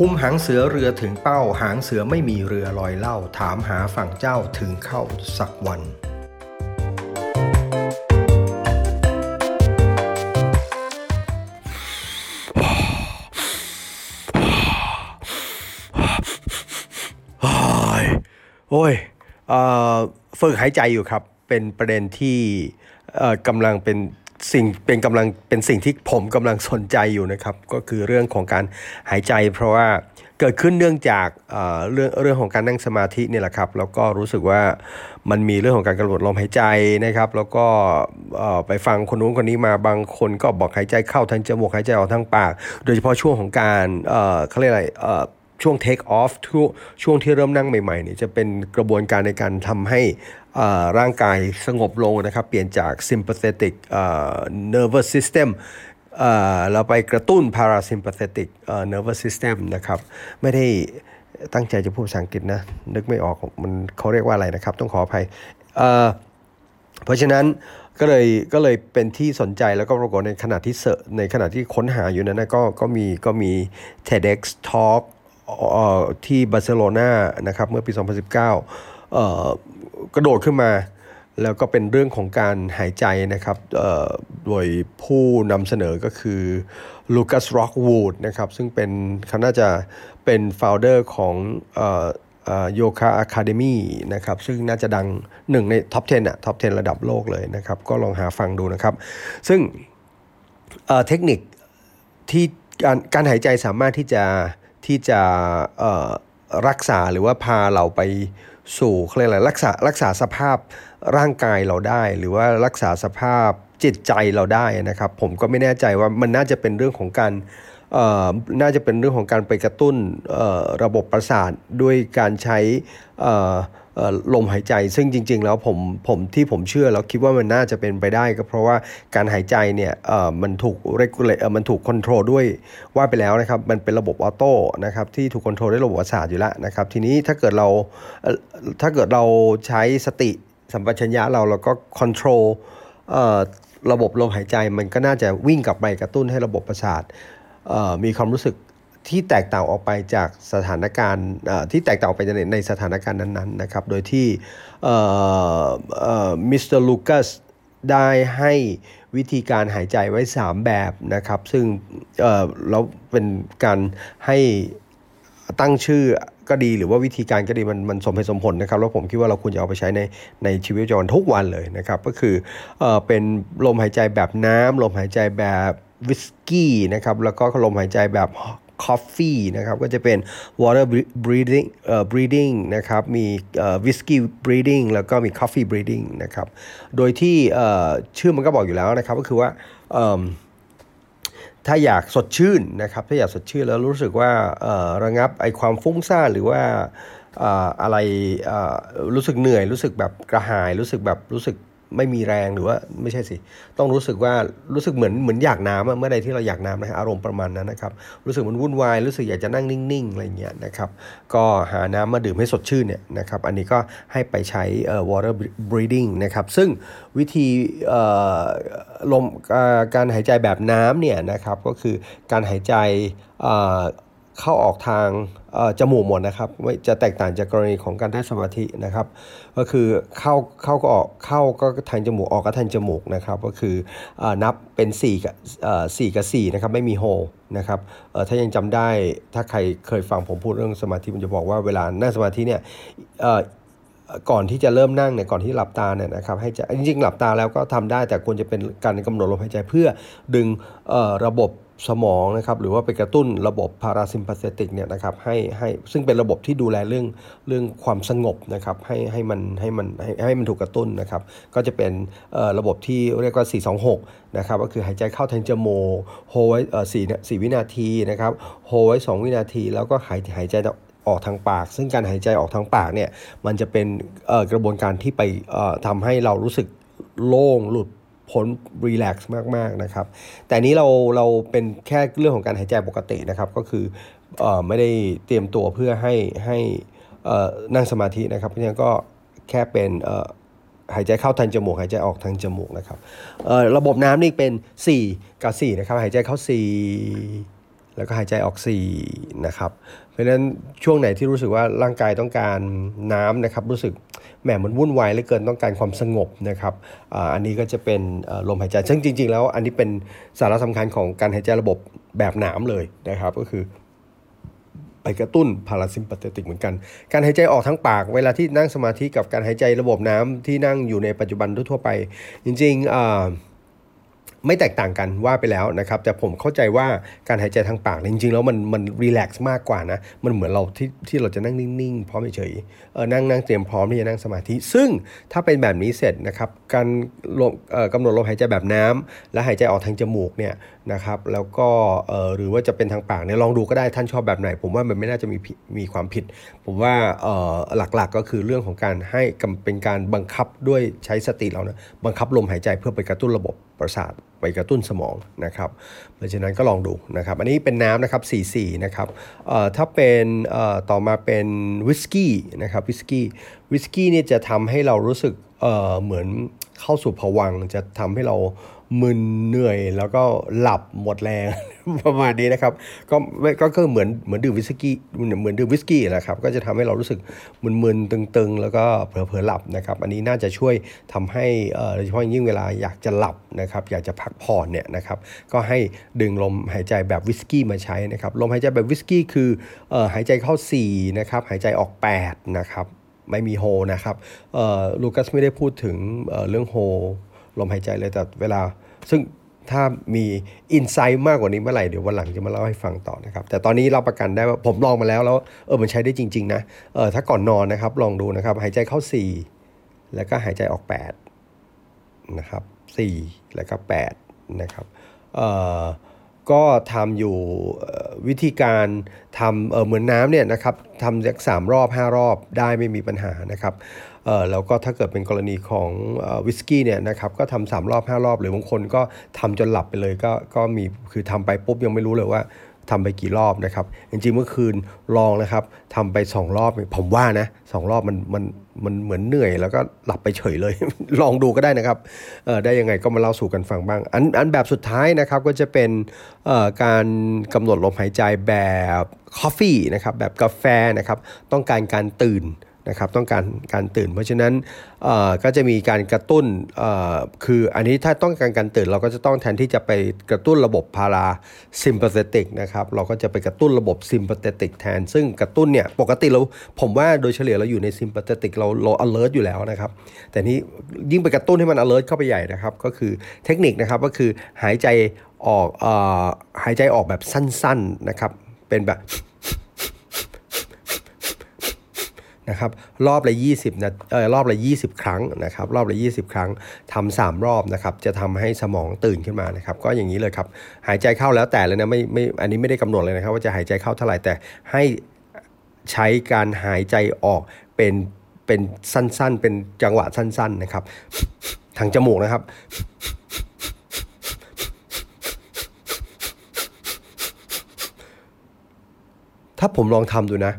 คุมหางเสือเรือถึงเป้า หางเสือไม่มีเรือลอยเล่า ถามหาฝั่งเจ้าถึงเข้าสักวันโอ้ยโอ้ยเอ่อฝึกหายใจอยู่ครับ เป็นประเด็นที่เอ่อกำลังเป็น สิ่งเป็นกำลังเป็นสิ่งที่ผมกำลังสนใจอยู่นะครับ ก็คือเรื่องของการหายใจ เพราะว่าเกิดขึ้นเนื่องจากเอ่อเรื่องเรื่องของการนั่งสมาธินี่แหละครับ แล้วก็รู้สึกว่ามันมีเรื่องของการกำหนดลมหายใจนะครับ แล้วก็เอ่อไปฟังคนนู้นคนนี้มาบางคนก็บอกหายใจเข้าทางจมูกหายใจออกทางปาก โดยเฉพาะช่วงของการเอ่อเขาเรียกอะไรเอ่อ ช่วง take off ช่วงช่วงที่เริ่มนั่งใหม่ๆนี่จะเป็นกระบวนการในการทำให้ร่างกายสงบลงนะครับ เปลี่ยนจาก sympathetic nervous system เราไปกระตุ้น parasympathetic nervous system นะครับ ไม่ได้ตั้งใจจะพูดภาษาอังกฤษนะ นึกไม่ออกมันเขาเรียกว่าอะไรนะครับ ต้องขออภัยเเพราะฉะนั้นก็เลยก็เลยเป็นที่สนใจแล้วก็ปรากฏในขณะที่เสในขณะที่ค้นหาอยู่นั้นนะก็ก็มีก็มี TEDx Talk ที่บาร์เซโลนานะครับเมื่อปี 2019เอ่อกระโดดขึ้นมา แล้วก็เป็นเรื่องของการหายใจนะครับโดยผู้นำเสนอก็คือ Lucas Rockwood นะครับซึ่งเป็นเขาน่าจะเป็น founder ของ Yoga Academy นะครับซึ่งน่าจะดังหนึ่งใน top 10อะ top 10 ระดับโลกเลยนะครับ ก็ลองหาฟังดูนะครับ ซึ่งเอ่อเทคนิคที่การการหายใจสามารถที่จะ ที่จะรักษาหรือว่าพาเราไปสู่เรียกอะไรรักษารักษาสภาพร่างกายเราได้ หรือว่ารักษาสภาพจิตใจเราได้นะครับ ผมก็ไม่แน่ใจว่ามันน่าจะเป็นเรื่องของการน่าจะเป็นเรื่องของการไปกระตุ้นระบบประสาทด้วยการใช้ ลมหายใจ ซึ่งจริง ๆ แล้วผมผมที่ผมเชื่อแล้วคิดว่ามันน่าจะเป็นไปได้ก็เพราะว่าการหายใจเนี่ยมันถูก regulate เอ่อมันถูกคอนโทรลด้วยว่าไปแล้วนะครับ มันเป็นระบบ auto นะครับที่ถูก control ด้วยระบบประสาทอยู่แล้วนะครับ ทีนี้ถ้าเกิดเราถ้าเกิดเราใช้สติสัมปชัญญะเราแล้วก็ control ระบบลมหายใจมันก็น่าจะวิ่งกลับไปกระตุ้นให้ระบบประสาทมีความรู้สึก ที่แตกต่างออกไปจากสถานการณ์ที่แตกต่างออกไปในในสถานการณ์นั้นๆนะครับ โดยที่ Mister Lucas ได้ให้วิธีการหายใจไว้ 3 แบบนะครับ ซึ่งแล้วเป็นการให้ตั้งชื่อก็ดีหรือว่าวิธีการก็ดีมันมันสมเหตุสมผลนะครับ แล้วผมคิดว่าเราควรจะเอาไปใช้ในในชีวิตประจำวันทุกวันเลยนะครับ ก็คือเอ่อเป็นลมหายใจแบบน้ำลมหายใจแบบวิสกี้นะครับแล้วก็ลมหายใจแบบ coffee นะครับก็จะเป็น water breathing เอ่อ breathing นะครับมีเอ่อ whiskey breathing แล้วก็มี coffee breathing นะครับโดยที่เอ่อชื่อมันก็บอกอยู่แล้วนะครับก็คือว่าเอิ่มถ้าอยากสดชื่นนะครับถ้าอยากสดชื่นแล้วรู้สึกว่าเอ่อระงับไอความฟุ้งซ่านหรือว่าอ่ออะไรเอ่อรู้สึกเหนื่อยรู้สึกแบบกระหายรู้สึกแบบรู้สึก ไม่มีแรงหรือว่าไม่ใช่สิ ต้องรู้สึกว่ารู้สึกเหมือนเหมือนอยากน้ำอะเมื่อใดที่เราอยากน้ำนะฮะอารมณ์ประมาณนั้นนะครับรู้สึกมันวุ่นวายรู้สึกอยากจะนั่งนิ่งๆอะไรเงี้ยนะครับก็หาน้ำมาดื่มให้สดชื่นเนี่ยนะครับอันนี้ก็ให้ไปใช้เอ่อ water breathing นะครับซึ่งวิธีเอ่อลมอการหายใจแบบน้ำเนี่ยนะครับก็คือการหายใจเอ่อ เข้าออกทางจมูกหมดนะครับไม่จะแตกต่างจากกรณีของการนั่งสมาธินะครับ ก็คือเข้าเข้าก็ออกเข้าก็ทางจมูกออกก็ทางจมูกนะครับ ก็คืออนับเป็น4กับเอ่กับ4นะครับไม่มีโฮนะครับถ้ายังจำได้ถ้าใครเคยฟังผมพูดเรื่องสมาธิผมจะบอกว่าเวลานั่งสมาธิเนี่ยก่อนที่จะเริ่มนั่งเนี่ยก่อนที่หลับตาเนี่ยนะครับให้จะจริงๆหลับตาแล้วก็ทำได้แต่ควรจะเป็นการกำหนดลมหายใจเพื่อดึงระบบ สมองนะครับหรือว่าไปกระตุ้นระบบพาราซิมพาเซติกเนี่ยนะครับให้ให้ซึ่งเป็นระบบที่ดูแลเรื่องเรื่องความสงบนะครับให้ให้มันให้มันให้ให้มันถูกกระตุ้นนะครับก็จะเป็นระบบที่เรียกว่า 426นะครับก็คือหายใจเข้าทางจมูกโฮไว้สี่สี่วินาทีนะครับโฮไว้ 2 วินาที แล้วก็หายหายใจออกทางปาก ซึ่งการหายใจออกทางปากเนี่ยมันจะเป็นกระบวนการที่ไปเอ่อทำให้เรารู้สึกโล่งหลุด พ้นรีแลกซ์มากๆนะครับ แต่นี้เราเราเป็นแค่เรื่องของการหายใจปกตินะครับ ก็คือเอ่อไม่ได้เตรียมตัวเพื่อให้ให้เอ่อนั่งสมาธินะครับ เพราะฉะนั้นก็แค่เป็นเอ่อหายใจเข้าทางจมูกหายใจออกทางจมูกนะครับระบบน้ำนี่เป็น 4 กับ 4 นะครับ หายใจเข้า 4 แล้วก็หายใจออก 4 นะครับ เพราะฉะนั้นช่วงไหนที่รู้สึกว่าร่างกายต้องการน้ำนะครับรู้สึกแหมมันวุ่นวายเหลือเกินต้องการความสงบนะครับอันนี้ก็จะเป็นลมหายใจซึ่งจริง ๆ แล้วอันนี้เป็นสาระสำคัญของการหายใจระบบแบบน้ำเลยนะครับก็คือไปกระตุ้นพาราซิมปาเตติกเหมือนกัน การหายใจออกทั้งปาก เวลาที่นั่งสมาธิกับการหายใจระบบน้ำที่นั่งอยู่ในปัจจุบันทั่วไป จริงๆ ไม่แตกต่างกันว่าไปแล้วนะครับ แต่ผมเข้าใจว่าการหายใจทางปากจริงๆ แล้วมันมันรีแลกซ์มากกว่านะ มันเหมือนเราที่ที่เราจะนั่งนิ่งๆ พร้อมเฉยเออนั่งนั่งเตรียมพร้อมที่จะนั่งสมาธิ ซึ่งถ้าเป็นแบบนี้เสร็จนะครับ การลมกำหนดลมหายใจแบบน้ำและหายใจออกทางจมูกเนี่ยนะครับ แล้วก็เออหรือว่าจะเป็นทางปากเนี่ยลองดูก็ได้ท่านชอบแบบไหน ผมว่ามันไม่น่าจะมีมีความผิด ผมว่าเออหลักๆก็คือเรื่องของการให้เป็นการบังคับด้วยใช้สติเรานะบังคับลมหายใจเพื่อไปกระตุ้นระบบ ประสาทไปกระตุ้นสมองนะครับ เพราะฉะนั้นก็ลองดูนะครับ อันนี้เป็นน้ำนะครับ44นะครับถ้าเป็นต่อมาเป็นวิสกี้นะครับวิสกี้วิสกี้เนี่ยจะทำให้เรารู้สึกเเหมือนเข้าสู่ภวังค์จะทำให้เรา มึนเหนื่อยแล้วก็หลับหมดแรงประมาณนี้นะครับ ก็ก็คือเหมือนเหมือนดื่มวิสกี้เหมือนดื่มวิสกี้แหละครับก็จะทำให้เรารู้สึกมึนๆตึงๆ แล้วก็เผลอๆหลับนะครับ อันนี้น่าจะช่วยทำให้โดยเฉพาะยิ่งเวลาอยากจะหลับนะครับอยากจะพักผ่อนเนี่ยนะครับก็ให้ดึงลมหายใจแบบวิสกี้มาใช้นะครับลมหายใจแบบวิสกี้คือหายใจเข้า4นะครับหายใจออก8นะครับไม่มีโฮนะครับลูคัสไม่ได้พูดถึงเรื่องโฮ ลมหายใจเลยแต่เวลา ซึ่งถ้ามีอินไซต์มากกว่านี้เมื่อไหร่เดี๋ยววันหลังจะมาเล่าให้ฟังต่อนะครับ แต่ตอนนี้เราประกันได้ว่าผมลองมาแล้วแล้วเออมันใช้ได้จริง ๆ นะเออถ้าก่อนนอนนะครับ ลองดูนะครับ หายใจเข้า 4 แล้วก็หายใจออก 8 นะครับ 4 แล้วก็ 8 นะครับเอ่อ ก็ทำอยู่วิธีการทำเเหมือนน้ำเนี่ยนะครับทำสักสามรอบ 5 รอบได้ไม่มีปัญหานะครับแล้วก็ถ้าเกิดเป็นกรณีของวิสกี้เนี่ยนะครับก็ทำสามรอบ 5 รอบ หรือบางคนก็ทำจนหลับไปเลยก็ก็มีคือทำไปปุ๊บยังไม่รู้เลยว่า ทำไปกี่รอบนะครับ จริงๆเมื่อคืนลองนะครับทำไป 2 รอบ ผมว่านะสรอบมันมันมันเหมือนเหนื่อย แล้วก็หลับไปเฉยเลย ลองดูก็ได้นะครับได้ยังไงก็มาเล่าสู่กันฟังบ้าง อันอันแบบสุดท้ายนะครับก็จะเป็นการกำหนดลมหายใจแบบ coffee นะครับแบบกาแฟนะครับต้องการการตื่น นะครับต้องการการตื่น เพราะฉะนั้นก็จะมีการกระตุ้นคืออันนี้ถ้าต้องการการตื่นเราก็จะต้องแทนที่จะไปกระตุ้นระบบ parasympathetic นะครับเราก็จะไปกระตุ้นระบบ sympathetic แทน ซึ่งกระตุ้นเนี่ยปกติเราผมว่าโดยเฉลี่ยเราอยู่ใน sympathetic เราเรา alert อยู่แล้วนะครับ แต่นี้ยิ่งไปกระตุ้นให้มัน alert เข้าไปใหญ่นะครับก็คือเทคนิคนะครับก็คือหายใจออกหายใจออกแบบสั้นๆนะครับเป็นแบบ นะครับรอบละ20นะเออรอบละ 20 ครั้งนะครับรอบละ 20 ครั้งทำ3รอบนะครับจะทำให้สมองตื่นขึ้นมานะครับก็อย่างนี้เลยครับหายใจเข้าแล้วแต่เลยนะไม่ไม่อันนี้ไม่ได้กำหนดเลยนะครับว่าจะหายใจเข้าเท่าไหร่แต่ให้ใช้การหายใจออกเป็นเป็นสั้นๆ เป็นจังหวะสั้น ๆนะครับ ทางจมูกนะครับถ้าผมลองทำดูนะ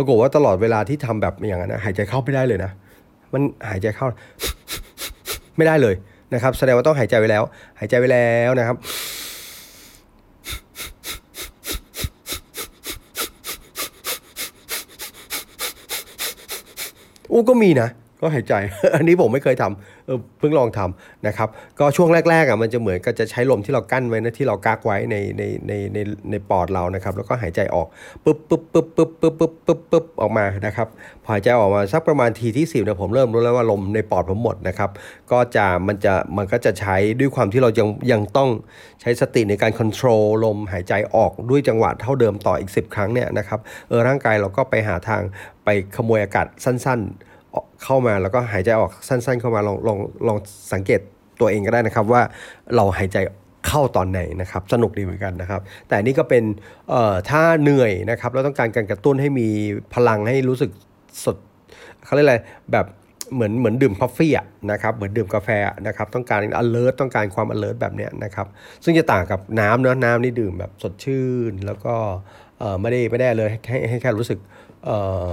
ปรากฏว่าตลอดเวลาที่ทำแบบอย่างนั้นหายใจเข้าไม่ได้เลยนะ มันหายใจเข้า ไม่ได้เลยนะครับ แสดงว่าต้องหายใจไว้แล้ว หายใจไว้แล้วนะครับอู้ก็มีนะ ก็หายใจ อันนี้ผมไม่เคยทำเออเพิ่งลองทำนะครับ ก็ช่วงแรกๆอะมันจะเหมือนก็จะใช้ลมที่เรากั้นไว้นะที่เรากักไว้ในในในในในปอดเรานะครับ แล้วก็หายใจออกปึ๊บปึ๊บปึ๊บปึ๊บปึ๊บปึ๊บปึ๊บปึ๊บออกมานะครับพอหายใจออกมาสักประมาณทีที่สิบเนี่ยผมเริ่มรู้แล้วว่าลมในปอดผมหมดนะครับ ก็จะมันจะมันก็จะใช้ด้วยความที่เรายังยังต้องใช้สติในการควบคุมลมหายใจออกด้วยจังหวะเท่าเดิมต่ออีก 10 ครั้งเนี่ยนะครับเออร่างกายเราก็ไปหาทางไปขโมยอากาศสั้นๆ เข้ามาแล้วก็หายใจออกสั้น ๆ เข้ามาลองลองลองสังเกตตัวเองก็ได้นะครับว่าเราหายใจเข้าตอนไหนนะครับสนุกดีเหมือนกันนะครับ แต่นี่ก็เป็นเอ่อถ้าเหนื่อยนะครับแล้วต้องการการกระตุ้นให้มีพลังให้รู้สึกสดเขาเรียกอะไรแบบเหมือนเหมือนดื่มกาแฟนะครับเหมือนดื่มกาแฟนะครับต้องการ alert ต้องการความ alert แบบเนี้ยนะครับซึ่งจะต่างกับน้ำเนาะน้ำนี่ดื่มแบบสดชื่น แล้วก็เออไม่ได้ไม่ได้เลยให้ให้แค่รู้สึกเออ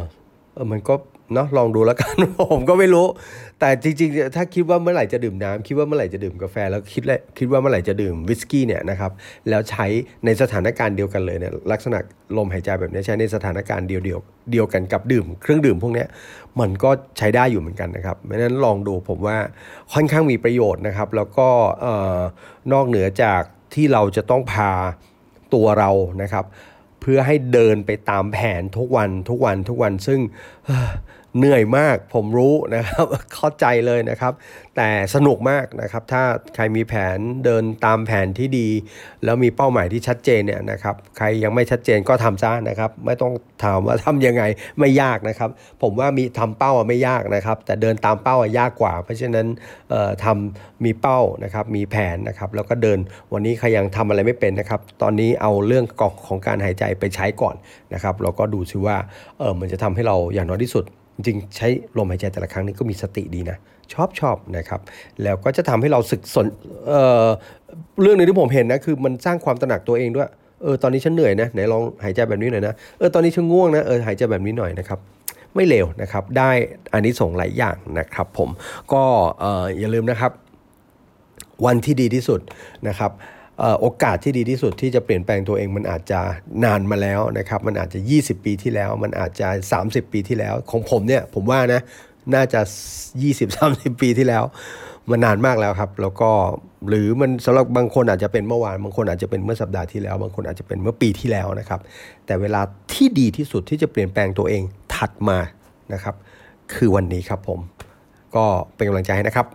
เออมันก็ เนาะลองดูแล้วกัน ผมก็ไม่รู้ แต่จริงๆ ถ้าคิดว่าเมื่อไหร่จะดื่มน้ำคิดว่าเมื่อไหร่จะดื่มกาแฟแล้วคิดเลยคิดว่าเมื่อไหร่จะดื่มวิสกี้เนี่ยนะครับแล้วใช้ในสถานการณ์เดียวกันเลยเนี่ยลักษณะลมหายใจแบบนี้ใช้ในสถานการณ์เดียวเดียวเดียวกันกับดื่ม เครื่องดื่มพวกนี้มันก็ใช้ได้อยู่เหมือนกันนะครับเพราะนั้นลองดูผมว่าค่อนข้างมีประโยชน์นะครับ แล้วก็นอกเหนือจากที่เราจะต้องพาตัวเรานะครับ เพื่อให้เดินไปตามแผนทุกวันทุกวันทุกวันซึ่ง เหนื่อยมากผมรู้นะครับเข้าใจเลยนะครับ แต่สนุกมากนะครับ ถ้าใครมีแผนเดินตามแผนที่ดี แล้วมีเป้าหมายที่ชัดเจนเนี่ยนะครับใครยังไม่ชัดเจนก็ทำซะนะครับ ไม่ต้องถามว่าทำยังไงไม่ยากนะครับ ผมว่ามีทำเป้าไม่ยากนะครับ แต่เดินตามเป้าอะยากกว่า เพราะฉะนั้นทำมีเป้านะครับมีแผนนะครับ แล้วก็เดินวันนี้ใครยังทำอะไรไม่เป็นนะครับ ตอนนี้เอาเรื่องของของการหายใจไปใช้ก่อนนะครับแล้วก็ดูซิว่าเออมันจะทำให้เราอย่างน้อยที่สุด จริงใช้ลมหายใจแต่ละครั้งนี้ก็มีสติดีนะ ชอบชอบนะครับ แล้วก็จะทำให้เราศึกสนเออเรื่องหนึงที่ผมเห็นนะคือมันสร้างความตระหนักตัวเองด้วยเออตอนนี้ฉันเหนื่อยนะไหนลองหายใจแบบนี้หน่อยนะเออตอนนี้ฉันง่วงนะเออหายใจแบบนี้หน่อยนะครับไม่เลวนะครับ ได้อันนี้ส่งหลายอย่างนะครับผมก็เอออย่าลืมนะครับ วันที่ดีที่สุดนะครับ โอกาสที่ดีที่สุดที่จะเปลี่ยนแปลงตัวเองมันอาจจะนานมาแล้วนะครับ มันอาจจะ 20 ปีที่แล้ว มันอาจจะ 30 ปีที่แล้ว ของผมเนี่ยผมว่านะน่าจะ 20-30 ปีที่แล้ว มันนานมากแล้วครับ แล้วก็หรือมันสำหรับบางคนอาจจะเป็นเมื่อวานบางคนอาจจะเป็นเมื่อสัปดาห์ที่แล้ว บางคนอาจจะเป็นเมื่อปีที่แล้วนะครับ แต่เวลาที่ดีที่สุดที่จะเปลี่ยนแปลงตัวเองถัดมานะครับ คือวันนี้ครับผม ก็เป็นกำลังใจให้นะครับ